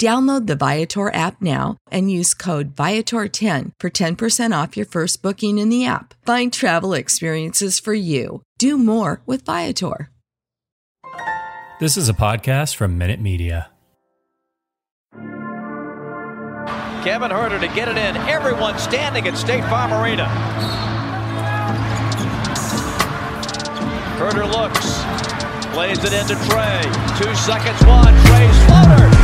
Download the Viator app now and use code Viator10 for 10% off your first booking in the app. Find travel experiences for you. Do more with Viator. This is a podcast from Minute Media. Kevin Huerter to get it in. Everyone standing at State Farm Arena. Huerter looks, plays it into Trae. Two seconds, one. Trae's floater.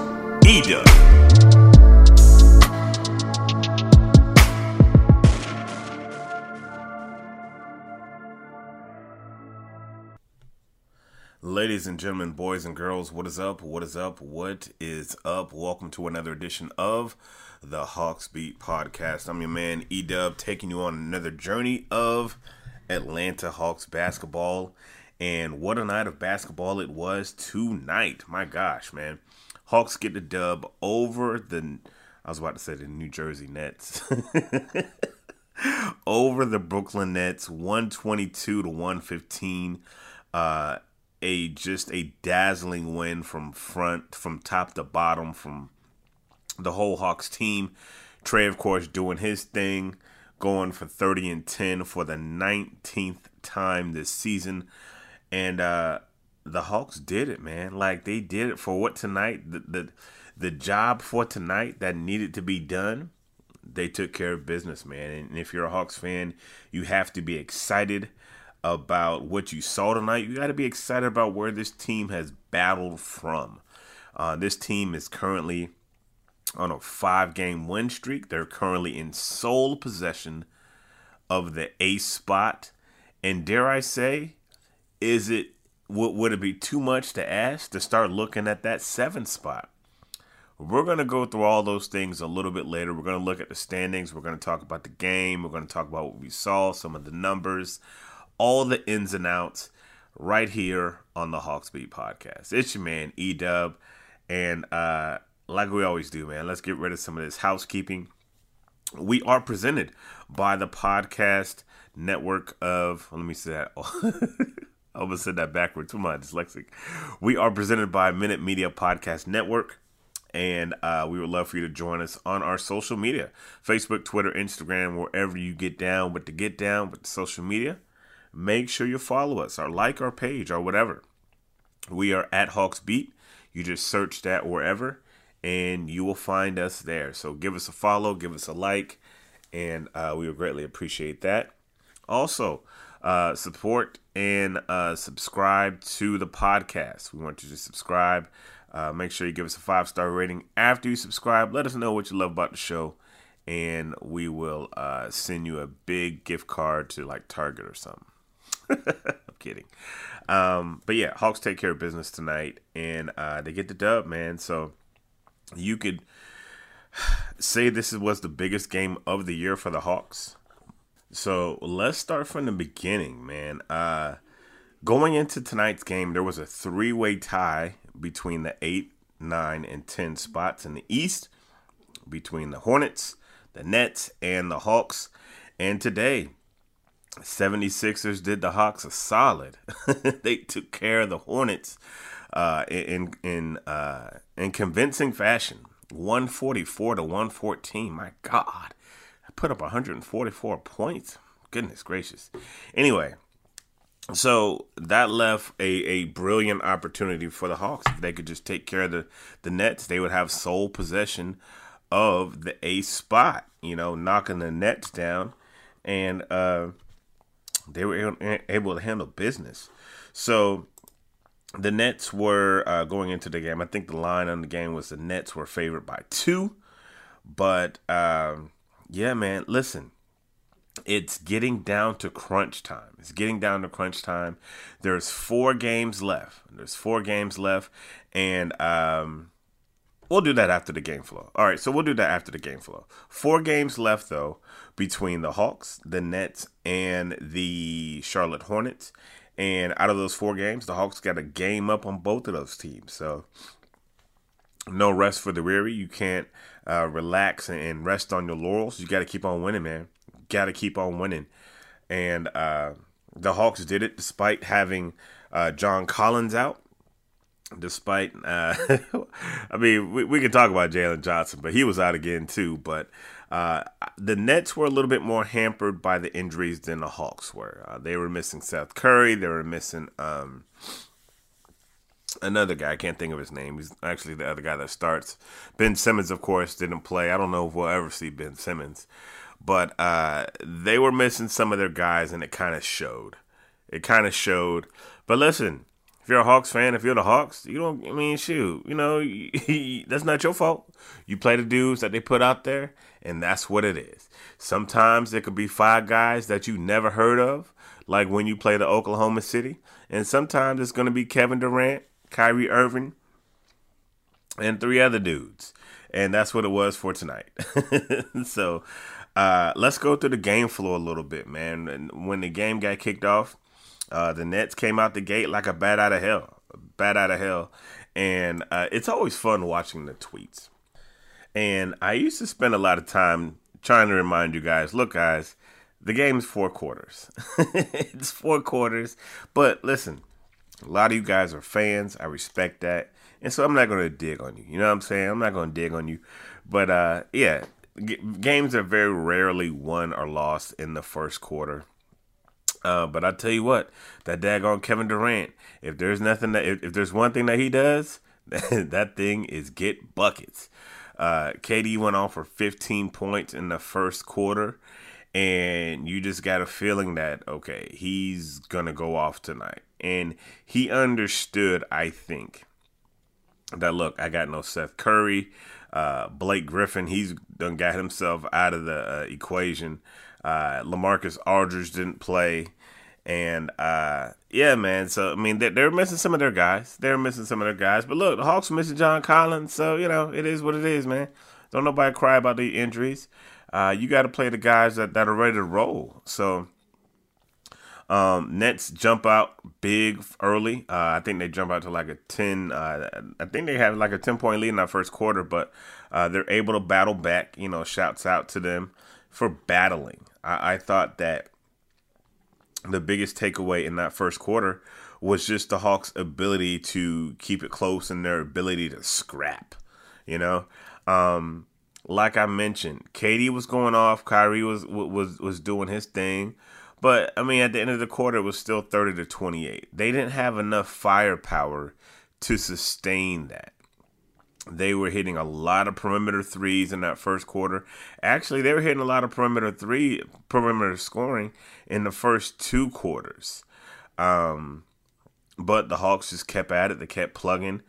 Eda. Ladies and gentlemen, boys and girls, what is up? What is up? What is up? Welcome to another edition of the Hawks Beat Podcast. I'm your man E Dub, taking you on another journey of Atlanta Hawks basketball. And what a night of basketball it was tonight. My gosh, man. Hawks get the dub over the I was about to say the New Jersey Nets. over the Brooklyn Nets 122 to 115. Uh a just a dazzling win from front from top to bottom from the whole Hawks team. Trae, of course, doing his thing, going for 30 and 10 for the 19th time this season. And uh, the Hawks did it, man. Like they did it for what tonight, the, the the job for tonight that needed to be done. They took care of business, man. And if you're a Hawks fan, you have to be excited about what you saw tonight. You got to be excited about where this team has battled from. Uh, this team is currently on a five game win streak. They're currently in sole possession of the A spot. And dare I say, is it would, would it be too much to ask to start looking at that seven spot? We're going to go through all those things a little bit later. We're going to look at the standings. We're going to talk about the game. We're going to talk about what we saw, some of the numbers, all the ins and outs right here on the Hawks Beat podcast. It's your man, E Dub. And uh, like we always do, man, let's get rid of some of this housekeeping. We are presented by the podcast network of, let me say that. I almost said that backwards. Am I? Dyslexic? We are presented by Minute Media Podcast Network and uh, we would love for you to join us on our social media. Facebook twitter instagram wherever you get down with the get down with the social media make sure you follow us or like our page or whatever. We are at hawks beat. You just search that wherever and you will find us there. So give us a follow give us a like and uh, we would greatly appreciate that. Also uh, support and uh, subscribe to the podcast we want you to subscribe uh, make sure you give us a five star rating after you subscribe. Let us know what you love about the show, and we will uh, send you a big gift card to like Target or something. I'm kidding. Um, but yeah, Hawks take care of business tonight, and uh, they get the dub, man. So you could say this was the biggest game of the year for the Hawks. So let's start from the beginning, man. Uh, going into tonight's game, there was a three way tie between the eight, nine, and 10 spots in the East between the Hornets, the Nets, and the Hawks. And today, 76ers did the Hawks a solid. they took care of the Hornets uh, in in uh, in convincing fashion. 144 to 114. My God. Put up 144 points. Goodness gracious. Anyway, so that left a, a brilliant opportunity for the Hawks. If they could just take care of the, the Nets, they would have sole possession of the A spot, you know, knocking the Nets down. And uh, they were able to handle business. So the Nets were uh, going into the game. I think the line on the game was the Nets were favored by two. But um, yeah, man, listen, it's getting down to crunch time. It's getting down to crunch time. There's four games left. There's four games left, and um, we'll do that after the game flow. All right, so we'll do that after the game flow. Four games left though between the Hawks, the Nets, and the Charlotte Hornets. And out of those four games, the Hawks got a game up on both of those teams. So no rest for the weary. You can't uh, relax and rest on your laurels. You got to keep on winning, man. Got to keep on winning. And uh, the Hawks did it despite having uh, John Collins out. Despite, uh, I mean, we, we can talk about Jalen Johnson, but he was out again too. But uh, the Nets were a little bit more hampered by the injuries than the Hawks were. Uh, they were missing Seth Curry. They were missing um, another guy. I can't think of his name. He's actually the other guy that starts. Ben Simmons, of course, didn't play. I don't know if we'll ever see Ben Simmons, but uh, they were missing some of their guys, and it kind of showed. It kind of showed. But listen, if you're a Hawks fan, if you're the Hawks, you don't. I mean, shoot, you know, that's not your fault. You play the dudes that they put out there, and that's what it is. Sometimes it could be five guys that you never heard of, like when you play the Oklahoma City, and sometimes it's going to be Kevin Durant, Kyrie Irving, and three other dudes. And that's what it was for tonight. so uh, let's go through the game flow a little bit, man. And when the game got kicked off, uh, the Nets came out the gate like a bat out of hell, bat out of hell. And uh, it's always fun watching the tweets. And I used to spend a lot of time trying to remind you guys look, guys, the game's four quarters. it's four quarters. But listen, a lot of you guys are fans. I respect that. And so I'm not going to dig on you. You know what I'm saying? I'm not going to dig on you. But uh, yeah, g- games are very rarely won or lost in the first quarter. Uh, but I tell you what, that daggone Kevin Durant, if there's nothing that, if, if there's one thing that he does, that thing is get buckets. Uh, KD went on for 15 points in the first quarter, and you just got a feeling that okay, he's gonna go off tonight, and he understood. I think that look, I got no Seth Curry, uh, Blake Griffin. He's done got himself out of the uh, equation. Uh, LaMarcus Aldridge didn't play. And uh, yeah, man. So I mean, they're, they're, missing some of their guys. They're missing some of their guys. But look, the Hawks missing John Collins. So you know, it is what it is, man. Don't nobody cry about the injuries. Uh, you got to play the guys that, that are ready to roll. So um, Nets jump out big early. Uh, I think they jump out to like a ten. Uh, I think they have like a ten point lead in that first quarter, but uh, they're able to battle back. You know, shouts out to them for battling. I, I thought that the biggest takeaway in that first quarter was just the Hawks' ability to keep it close and their ability to scrap. You know, um, like I mentioned, KD was going off, Kyrie was was was doing his thing, but I mean, at the end of the quarter, it was still thirty to twenty eight. They didn't have enough firepower to sustain that. They were hitting a lot of perimeter threes in that first quarter. Actually, they were hitting a lot of perimeter three perimeter scoring in the first two quarters. Um, but the Hawks just kept at it. They kept plugging.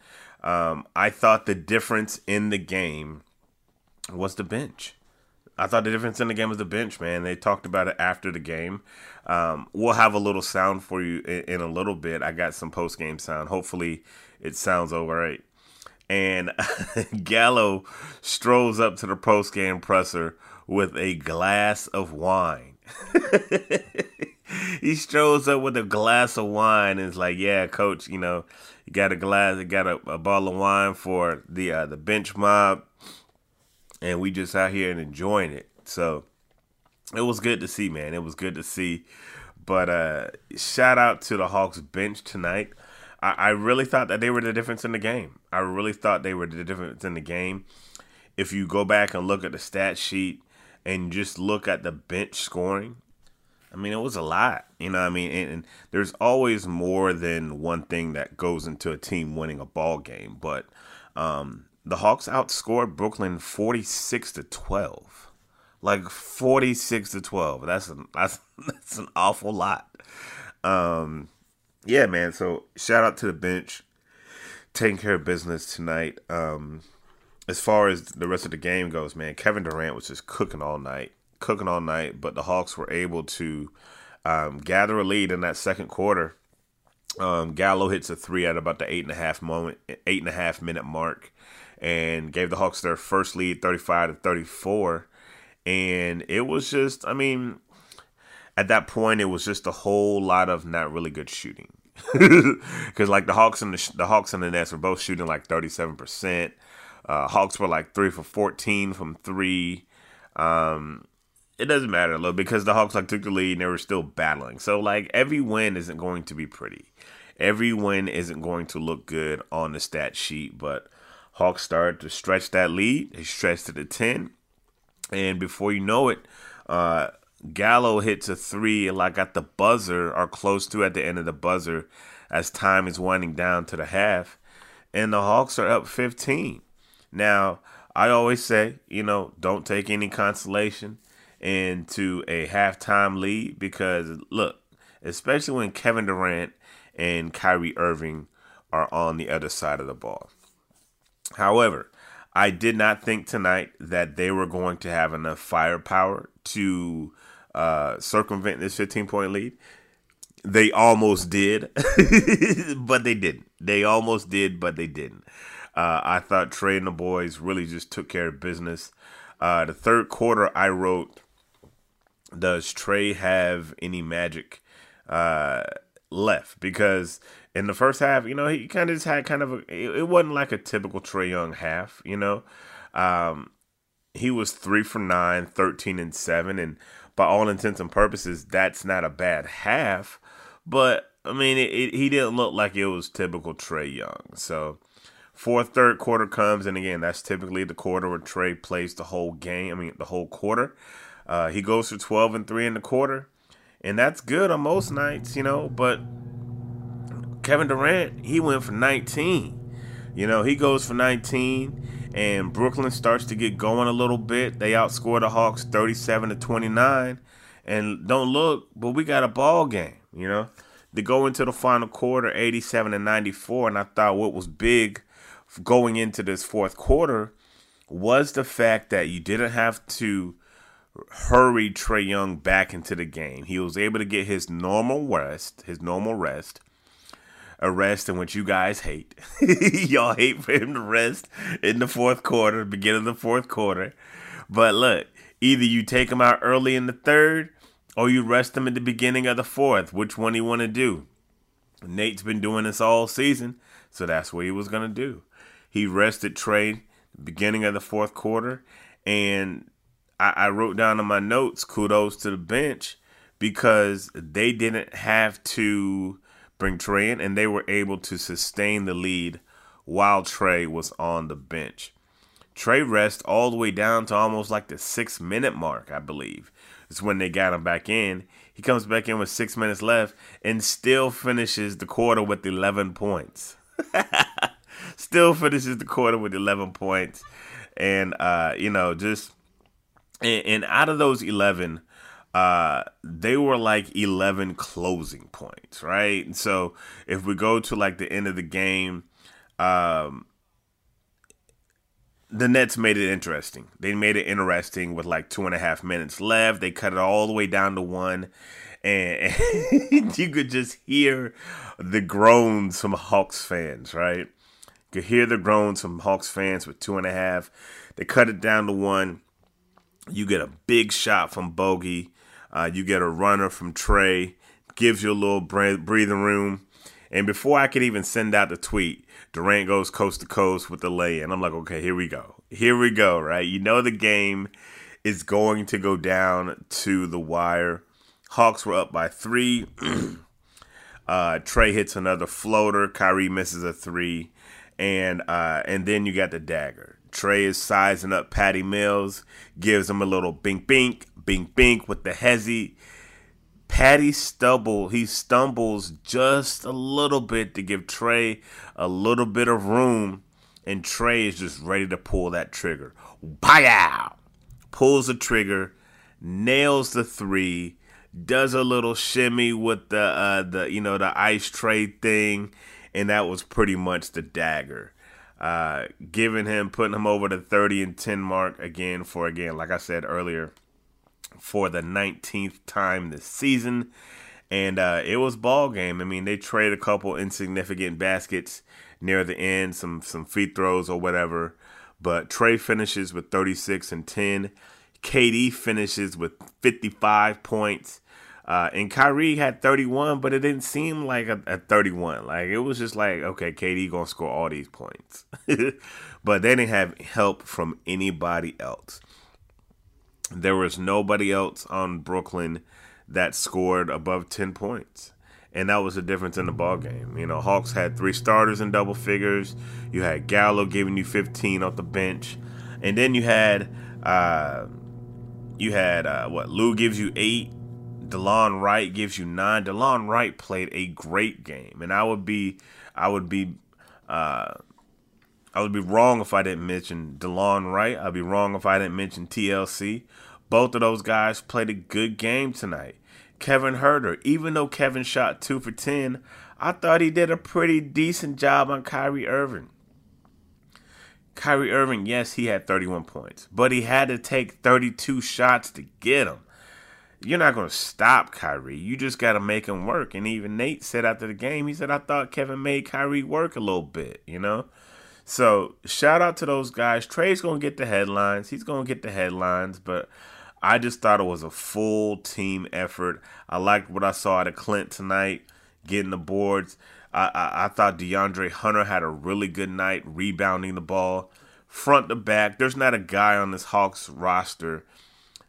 Um, I thought the difference in the game was the bench. I thought the difference in the game was the bench, man. They talked about it after the game. Um, we'll have a little sound for you in, in a little bit. I got some post game sound. Hopefully, it sounds all right. And Gallo strolls up to the post game presser with a glass of wine. he strolls up with a glass of wine and is like, "Yeah, coach, you know, you got a glass, you got a, a bottle of wine for the uh, the bench mob, and we just out here and enjoying it." So it was good to see, man. It was good to see. But uh, shout out to the Hawks bench tonight. I, I really thought that they were the difference in the game. I really thought they were the difference in the game. If you go back and look at the stat sheet and just look at the bench scoring, I mean, it was a lot. You know, I mean, and, and, there's always more than one thing that goes into a team winning a ball game. But um, the Hawks outscored Brooklyn 46 to 12, like 46 to 12. That's a, that's that's an awful lot. Um, yeah, man. So shout out to the bench taking care of business tonight. Um, as far as the rest of the game goes, man, Kevin Durant was just cooking all night, cooking all night. But the Hawks were able to um, gather a lead in that second quarter. Um, Gallo hits a three at about the eight and a half moment, eight and a half minute mark, and gave the Hawks their first lead, thirty-five to thirty-four. And it was just, I mean, at that point, it was just a whole lot of not really good shooting. Because like the Hawks and the, the Hawks and the Nets were both shooting like thirty seven percent. Uh, Hawks were like three for fourteen from three. Um, it doesn't matter little because the Hawks like took the lead and they were still battling. So like every win isn't going to be pretty. Every win isn't going to look good on the stat sheet, but Hawks started to stretch that lead. They stretched it to ten, and before you know it, uh, Gallo hits a three like at the buzzer or close to at the end of the buzzer as time is winding down to the half. And the Hawks are up 15. Now, I always say, you know, don't take any consolation into a halftime lead because, look, especially when Kevin Durant and Kyrie Irving are on the other side of the ball. However, I did not think tonight that they were going to have enough firepower to uh, circumvent this 15 point lead. They almost did, but they didn't. They almost did, but they didn't. Uh, I thought Trae and the boys really just took care of business. Uh, the third quarter, I wrote, Does Trae have any magic uh, left? Because in the first half, you know, he kind of just had kind of a, it, wasn't like a typical Trae Young half, you know. Um, he was three for nine, 13 and seven. And by all intents and purposes, that's not a bad half. But I mean, it, it, he didn't look like it was typical Trae Young. So fourth, third quarter comes, and again, that's typically the quarter where Trae plays the whole game. I mean, the whole quarter. Uh, he goes for twelve and three in the quarter, and that's good on most nights, you know. But Kevin Durant, he went for nineteen. You know, he goes for nineteen and Brooklyn starts to get going a little bit. They outscore the Hawks 37 to 29. And don't look, but we got a ball game, you know. They go into the final quarter 87 and 94 and I thought what was big going into this fourth quarter was the fact that you didn't have to hurry Trae Young back into the game. He was able to get his normal rest, his normal rest rest in which you guys hate. Y'all hate for him to rest in the fourth quarter, beginning of the fourth quarter. But look, either you take him out early in the third or you rest him at the beginning of the fourth. Which one you want to do? Nate's been doing this all season, so that's what he was going to do. He rested Trae beginning of the fourth quarter, and I, I wrote down in my notes kudos to the bench because they didn't have to bring Trae in, and they were able to sustain the lead while Trae was on the bench. Trae rest all the way down to almost like the six minute mark, I believe. It's when they got him back in. He comes back in with six minutes left and still finishes the quarter with 11 points. still finishes the quarter with 11 points. And, uh, you know, just, and, and out of those 11, uh they were like 11 closing points right so if we go to like the end of the game um the Nets made it interesting. They made it interesting with like two and a half minutes left. They cut it all the way down to one. And, and you could just hear the groans from Hawks fans, right? You could hear the groans from Hawks fans with two and a half. They cut it down to one. You get a big shot from Bogey. Uh, you get a runner from Trae, Gives you a little breathing room. And before I could even send out the tweet, Durant goes coast to coast with the lay in. I'm like, okay, here we go. Here we go, right? You know the game is going to go down to the wire. Hawks were up by three. uh, Trae hits another floater. Kyrie misses a three. And uh, and then you got the dagger. Trae is sizing up Patty Mills, gives him a little bink bink, bink bink with the hezzy. Patty Stubble, he stumbles just a little bit to give Trae a little bit of room, and Trae is just ready to pull that trigger. Pow! Pulls the trigger, nails the three, does a little shimmy with the uh, the you know the ice tray thing, and that was pretty much the dagger. Uh, giving him, putting him over the 30 and 10 mark again for again, like I said earlier, for the 19th time this season. And uh, it was ball game. I mean, they traded a couple insignificant baskets near the end, some some free throws or whatever. But Trae finishes with 36 and 10. KD finishes with 55 points. Uh, and Kyrie had 31, but it didn't seem like a, a 31. Like it was just like, okay, KD gonna score all these points. but they didn't have help from anybody else. There was nobody else on Brooklyn that scored above 10 points. And that was the difference in the ball game. You know, Hawks had three starters in double figures. You had Gallo giving you 15 off the bench, and then you had uh, you had uh, what Lou gives you eight. Delon Wright gives you nine. Delon Wright played a great game, and I would be I would be uh, I would be wrong if I didn't mention Delon Wright. I'd be wrong if I didn't mention TLC. Both of those guys played a good game tonight. Kevin Huerter, even though Kevin shot two for 10, I thought he did a pretty decent job on Kyrie Irving. Kyrie Irving, yes, he had 31 points, but he had to take 32 shots to get them. You're not going to stop Kyrie. You just got to make him work. And even Nate said after the game, he said, I thought Kevin made Kyrie work a little bit, you know? So shout out to those guys. Trae's gonna get the headlines. He's gonna get the headlines, but I just thought it was a full team effort. I liked what I saw out of Clint tonight, getting the boards. I, I, I thought DeAndre Hunter had a really good night rebounding the ball front to back. There's not a guy on this Hawks roster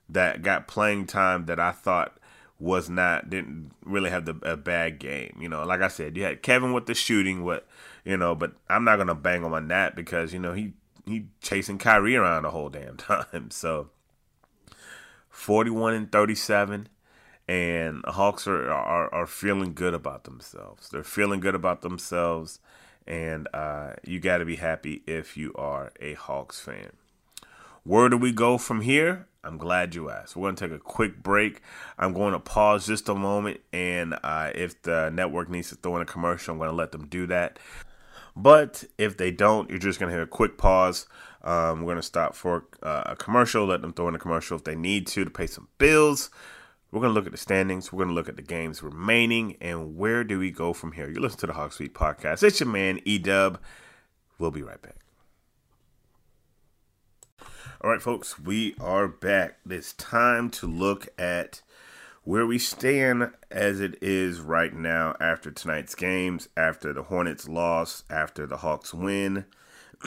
that got playing time that I thought was not didn't really have the, a bad game. You know, like I said, you had Kevin with the shooting, what you know, but I'm not gonna bang on that because you know he he chasing Kyrie around the whole damn time. So 41 and 37, and Hawks are, are are feeling good about themselves. They're feeling good about themselves, and uh, you got to be happy if you are a Hawks fan. Where do we go from here? I'm glad you asked. We're going to take a quick break. I'm going to pause just a moment, and uh, if the network needs to throw in a commercial, I'm going to let them do that. But if they don't, you're just going to hear a quick pause. Um, we're going to stop for uh, a commercial, let them throw in a commercial if they need to to pay some bills. We're going to look at the standings. We're going to look at the games remaining and where do we go from here. You listen to the Hawks Beat podcast. It's your man, E Dub. We'll be right back. All right, folks, we are back. It's time to look at where we stand as it is right now after tonight's games, after the Hornets loss, after the Hawks win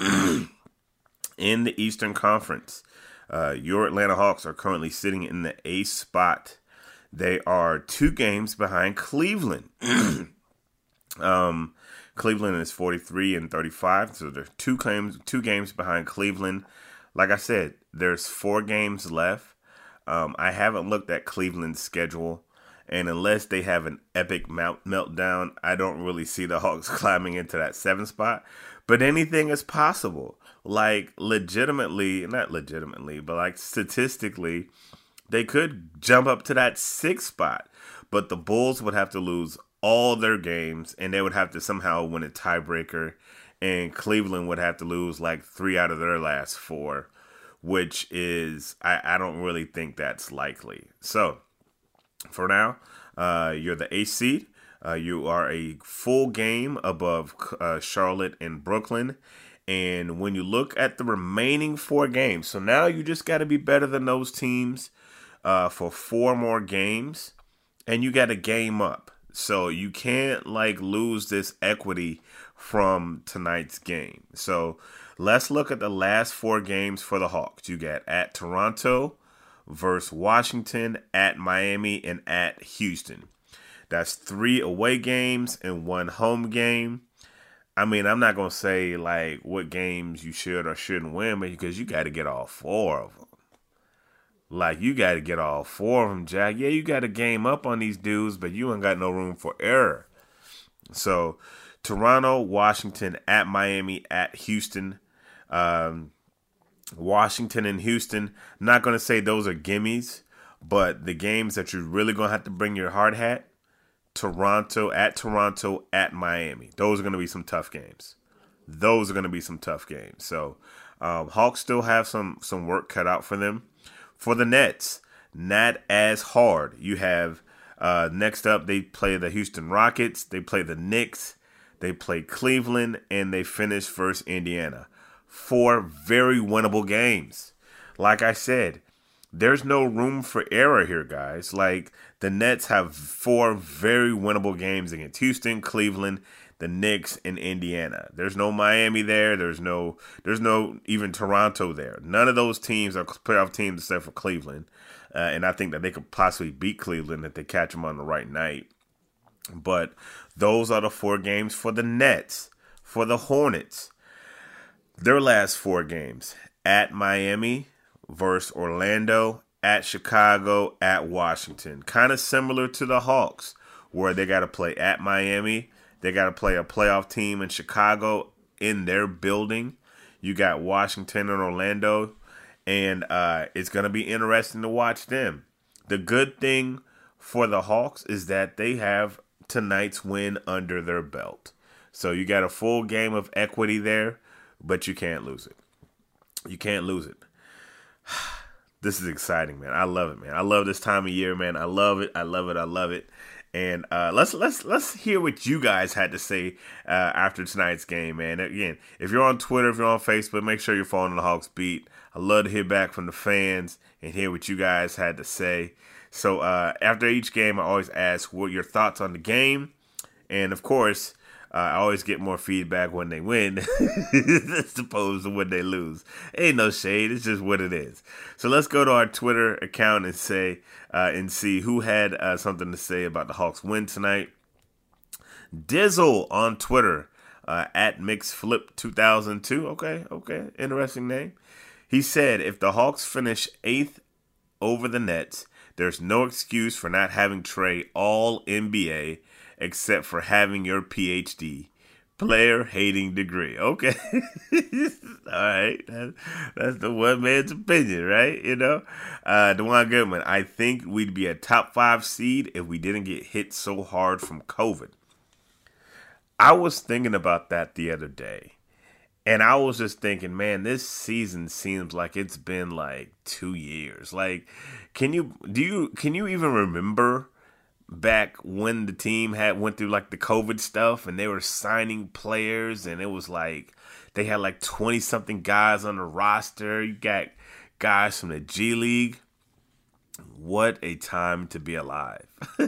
in the Eastern Conference. Uh, your Atlanta Hawks are currently sitting in the eighth spot. They are two games behind Cleveland. um, Cleveland is 43 and 35, so they're two games two games behind Cleveland. Like I said, there's four games left. Um, I haven't looked at Cleveland's schedule, and unless they have an epic melt- meltdown, I don't really see the Hawks climbing into that seventh spot. But anything is possible. Like, legitimately, not legitimately, but like statistically, they could jump up to that sixth spot. But the Bulls would have to lose all their games, and they would have to somehow win a tiebreaker. and Cleveland would have to lose like three out of their last four, which is I, I don't really think that's likely. So for now, uh, you're the eighth seed. Uh, you are a full game above uh, Charlotte and Brooklyn. And when you look at the remaining four games, so now you just got to be better than those teams uh, for four more games, and you got a game up. So you can't like lose this equity from tonight's game. So let's look at the last four games for the Hawks. You got at Toronto versus Washington, at Miami, and at Houston. That's three away games and one home game. I mean, I'm not gonna say like what games you should or shouldn't win, because you got to get all four of them. Like you got to get all four of them, Jack. Yeah, you got a game up on these dudes, but you ain't got no room for error. So, Toronto, Washington, at Miami, at Houston. Um, Washington and Houston. Not gonna say those are gimmies, but the games that you're really gonna have to bring your hard hat Toronto, at Toronto, at Miami. Those are going to be some tough games. Those are going to be some tough games. So, um, Hawks still have some some work cut out for them. For the Nets, not as hard. You have uh, next up they play the Houston Rockets, they play the Knicks, they play Cleveland, and they finish first Indiana. Four very winnable games. Like I said, there's no room for error here, guys. Like the Nets have four very winnable games against Houston, Cleveland, the Knicks, and Indiana. There's no Miami there. There's no there's no even Toronto there. None of those teams are playoff teams except for Cleveland. Uh, and I think that they could possibly beat Cleveland if they catch them on the right night. But those are the four games for the Nets. For the Hornets, their last four games at Miami, versus Orlando, at Chicago, at Washington. Kind of similar to the Hawks, where they got to play at Miami. They got to play a playoff team in Chicago in their building. You got Washington and Orlando, and uh, it's going to be interesting to watch them. The good thing for the Hawks is that they have tonight's win under their belt. So you got a full game of equity there, but you can't lose it. You can't lose it. this is exciting, man. I love it, man. I love this time of year, man. I love it. I love it. I love it. And uh, let's let's let's hear what you guys had to say uh, after tonight's game, man. Again, if you're on Twitter, if you're on Facebook, make sure you're following the Hawks beat. I love to hear back from the fans and hear what you guys had to say. So uh, after each game, I always ask what your thoughts on the game, and of course, uh, I always get more feedback when they win as opposed to when they lose. Ain't no shade. It's just what it is. So let's go to our Twitter account and say uh, and see who had uh, something to say about the Hawks win tonight. Dizzle on Twitter uh, at MixFlip2002. Okay, okay, interesting name. He said if the Hawks finish eighth over the Nets, there's no excuse for not having Trae all NBA except for having your PhD. Player hating degree. Okay. All right. That's, that's the one man's opinion, right? You know? Uh, DeJuan Goodman, I think we'd be a top five seed if we didn't get hit so hard from COVID. I was thinking about that the other day. And I was just thinking, man, this season seems like it's been like two years. Like, can you do you can you even remember back when the team had went through like the COVID stuff and they were signing players and it was like they had like 20 something guys on the roster. You got guys from the G League. What a time to be alive.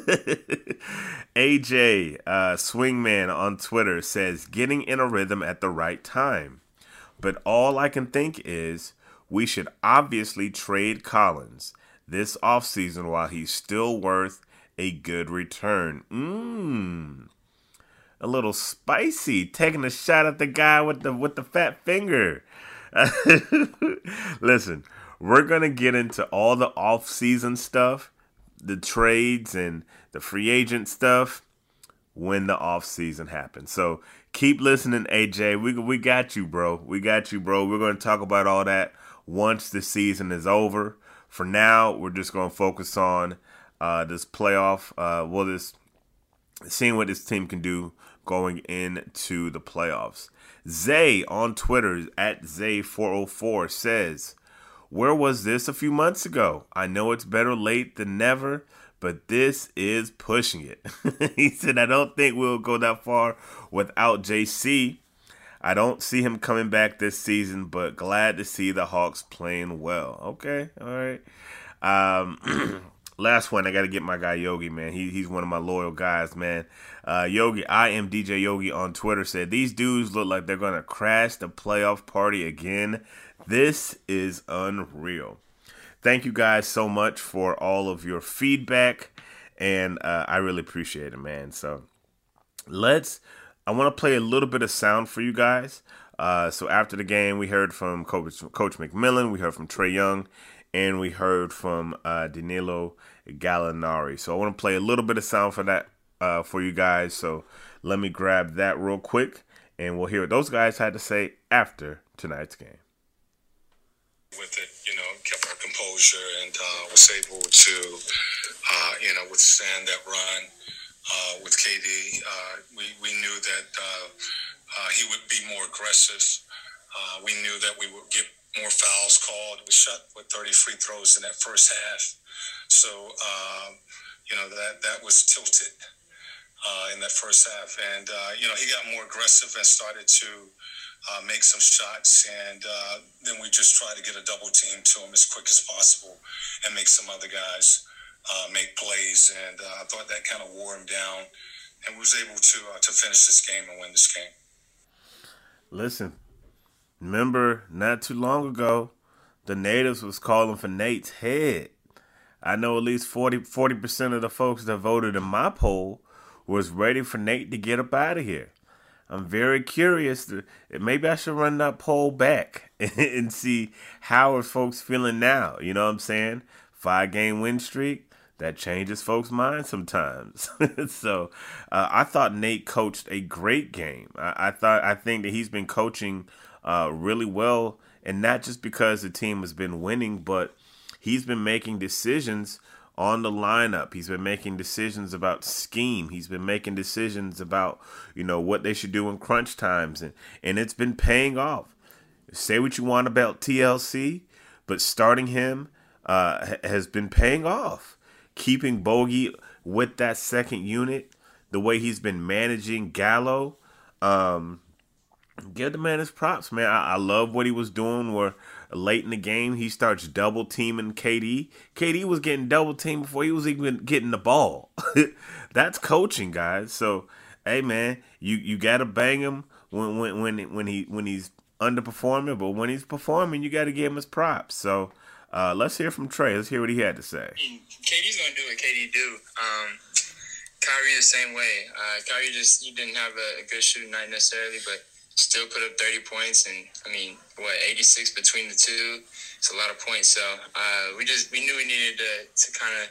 AJ, uh, Swingman on Twitter says, getting in a rhythm at the right time. But all I can think is we should obviously trade Collins this offseason while he's still worth a good return. Mmm. A little spicy, taking a shot at the guy with the with the fat finger. Listen, we're gonna get into all the off-season stuff, the trades and the free agent stuff when the off-season happens. So keep listening, AJ. We we got you, bro. We got you, bro. We're gonna talk about all that once the season is over. For now, we're just gonna focus on uh, this playoff, uh, well, this seeing what this team can do going into the playoffs. Zay on Twitter at Zay404 says, Where was this a few months ago? I know it's better late than never, but this is pushing it. he said, I don't think we'll go that far without JC. I don't see him coming back this season, but glad to see the Hawks playing well. Okay, all right. Um, last one, I got to get my guy Yogi, man. He, he's one of my loyal guys, man. Uh, Yogi, I am DJ Yogi on Twitter, said, These dudes look like they're going to crash the playoff party again. This is unreal. Thank you guys so much for all of your feedback, and uh, I really appreciate it, man. So let's I want to play a little bit of sound for you guys. Uh, so after the game, we heard from Coach, Coach McMillan, we heard from Trae Young, and we heard from uh, Danilo Gallinari. So I want to play a little bit of sound for that uh, for you guys. So let me grab that real quick, and we'll hear what those guys had to say after tonight's game. With it, you know, kept our composure and uh, was able to, uh, you know, withstand that run uh, with KD. Uh, we, we knew that he would be more aggressive. We knew that we would get more fouls called. We shot with 30 free throws in that first half. So, um, you know, that, that was tilted in that first half. And, you know, he got more aggressive and started to uh, make some shots, and uh, then we just try to get a double team to him as quick as possible and make some other guys uh, make plays, and uh, I thought that kind of wore him down, and was able to uh, to finish this game and win this game. Listen, remember not too long ago, the natives was calling for Nate's head. I know at least 40 percent of the folks that voted in my poll was ready for Nate to get up out of here. I'm very curious. To, maybe I should run that poll back and see how are folks feeling now. You know what I'm saying? Five game win streak that changes folks' minds sometimes. so uh, I thought Nate coached a great game. I, I thought I think that he's been coaching uh, really well, and not just because the team has been winning, but he's been making decisions on the lineup. He's been making decisions about scheme. He's been making decisions about you know what they should do in crunch times, and and it's been paying off. Say what you want about TLC, but starting him uh, has been paying off keeping Bogey with that second unit, the way he's been managing Gallo, um, give the man his props, man. I, I, love what he was doing where late in the game he starts double teaming KD. KD was getting double teamed before he was even getting the ball. That's coaching, guys. So, hey man, you, you gotta bang him when when when when he when he's underperforming, but when he's performing, you gotta give him his props. So uh, let's hear from Trae. Let's hear what he had to say. KD's gonna do what KD do. Um, Kyrie the same way. Uh, Kyrie just he didn't have a, a, good shooting night necessarily, but still put up 30 points and I mean what 86 between the two. It's a lot of points. So uh, we just we knew we needed to to kind of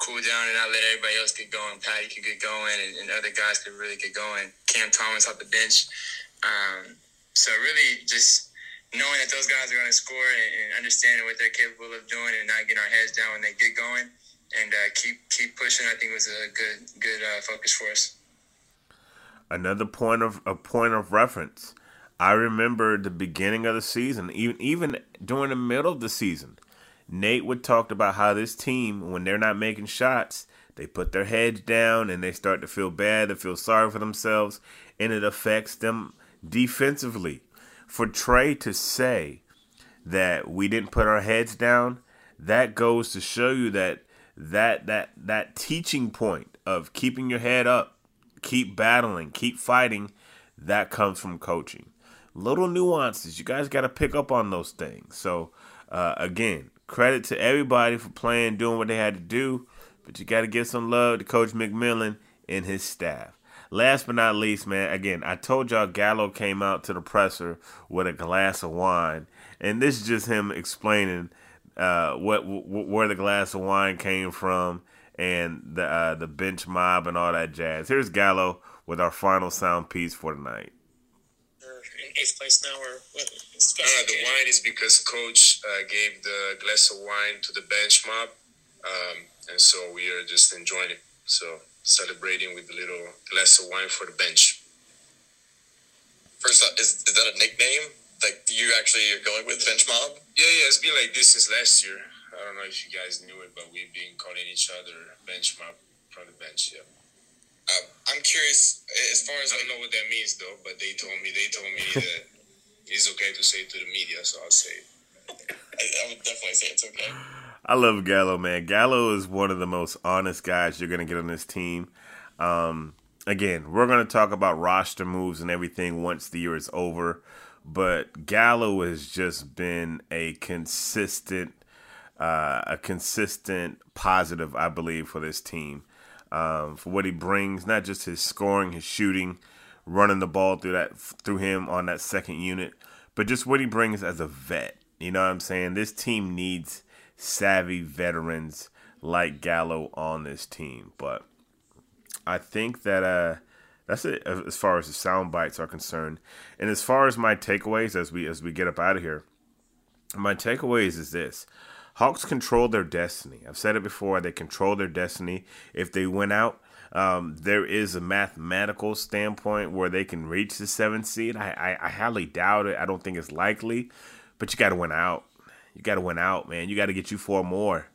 cool down and not let everybody else get going. Patty could get going and, and other guys could really get going. Cam Thomas off the bench. Um, so really just knowing that those guys are going to score and, and, understanding what they're capable of doing and not getting our heads down when they get going and uh, keep keep pushing, I think was a good good uh, focus for us. Another point of a point of reference. I remember the beginning of the season, even even during the middle of the season, Nate would talk about how this team, when they're not making shots, they put their heads down and they start to feel bad, to feel sorry for themselves, and it affects them defensively for Trae to say that we didn't put our heads down, that goes to show you that that that that teaching point of keeping your head up, keep battling, keep fighting, that comes from coaching. Little nuances, you guys got to pick up on those things. So uh, again, credit to everybody for playing, doing what they had to do, but you got to give some love to Coach McMillan and his staff. Last but not least, man, again, I told y'all Gallo came out to the presser with a glass of wine, and this is just him explaining uh, what where the glass of wine came from and the uh, the bench mob and all that jazz. Here's Gallo with our final sound piece for tonight. in eighth place now, or what? Uh, the wine is because coach uh, gave the glass of wine to the bench mob, um, and so we are just enjoying it. So celebrating with a little glass of wine for the bench. First up, is, is that a nickname? Like you actually are going with Bench Mob? Yeah, yeah, it's been like this since last year. I don't know if you guys knew it, but we've been calling each other Bench Mob from the bench. Yeah. Uh, I'm curious as far as I don't know what that means though, but they told me they told me that it's okay to say it to the media, so I'll say it. I, I would definitely say it's okay. I love Gallo, man. Gallo is one of the most honest guys you're going to get on this team. Um, again, we're going to talk about roster moves and everything once the year is over, but Gallo has just been a consistent, uh, a consistent positive, I believe, for this team. Um, for what he brings, not just his scoring, his shooting, running the ball through that through him on that second unit, but just what he brings as a vet. You know what I'm saying? This team needs savvy veterans like Gallo on this team. But I think that uh, that's it as far as the sound bites are concerned. And as far as my takeaways as we as we get up out of here, my takeaways is this. Hawks control their destiny. I've said it before. They control their destiny. If they win out, um, there is a mathematical standpoint where they can reach the seventh seed. I, I, I highly doubt it. I don't think it's likely, but you got to win out. You got to win out, man. You got to get you four more.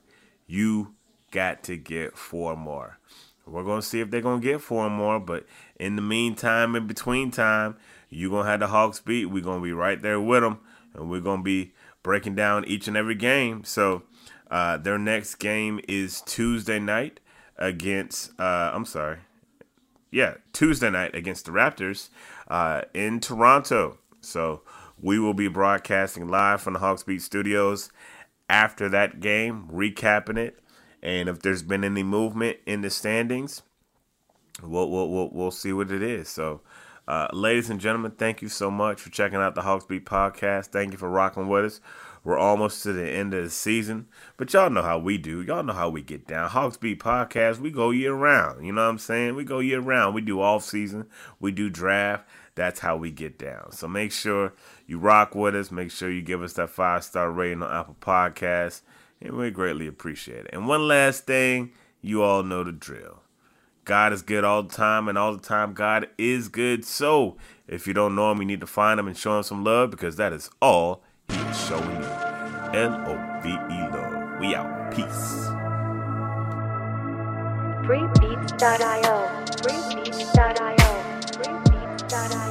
You got to get four more. We're going to see if they're going to get four more, but in the meantime, in between time, you're going to have the Hawks beat. We're going to be right there with them, and we're going to be breaking down each and every game. So uh, their next game is Tuesday night against, uh, I'm sorry, yeah, Tuesday night against the Raptors uh, in Toronto. So we will be broadcasting live from the Hawks Beat Studios after that game, recapping it. And if there's been any movement in the standings, we'll we'll we'll, we'll see what it is. So, uh, ladies and gentlemen, thank you so much for checking out the Hawks Beat podcast. Thank you for rocking with us. We're almost to the end of the season, but y'all know how we do. Y'all know how we get down. Hawks Beat podcast, we go year round. You know what I'm saying? We go year round. We do off season. We do draft. That's how we get down. So make sure you rock with us. Make sure you give us that five star rating on Apple Podcasts, and we greatly appreciate it. And one last thing, you all know the drill. God is good all the time, and all the time God is good. So if you don't know him, you need to find him and show him some love because that is all he is showing you. L O V E love. We out. Peace. Freebeats.io. Freebeats.io. Freebeats.io.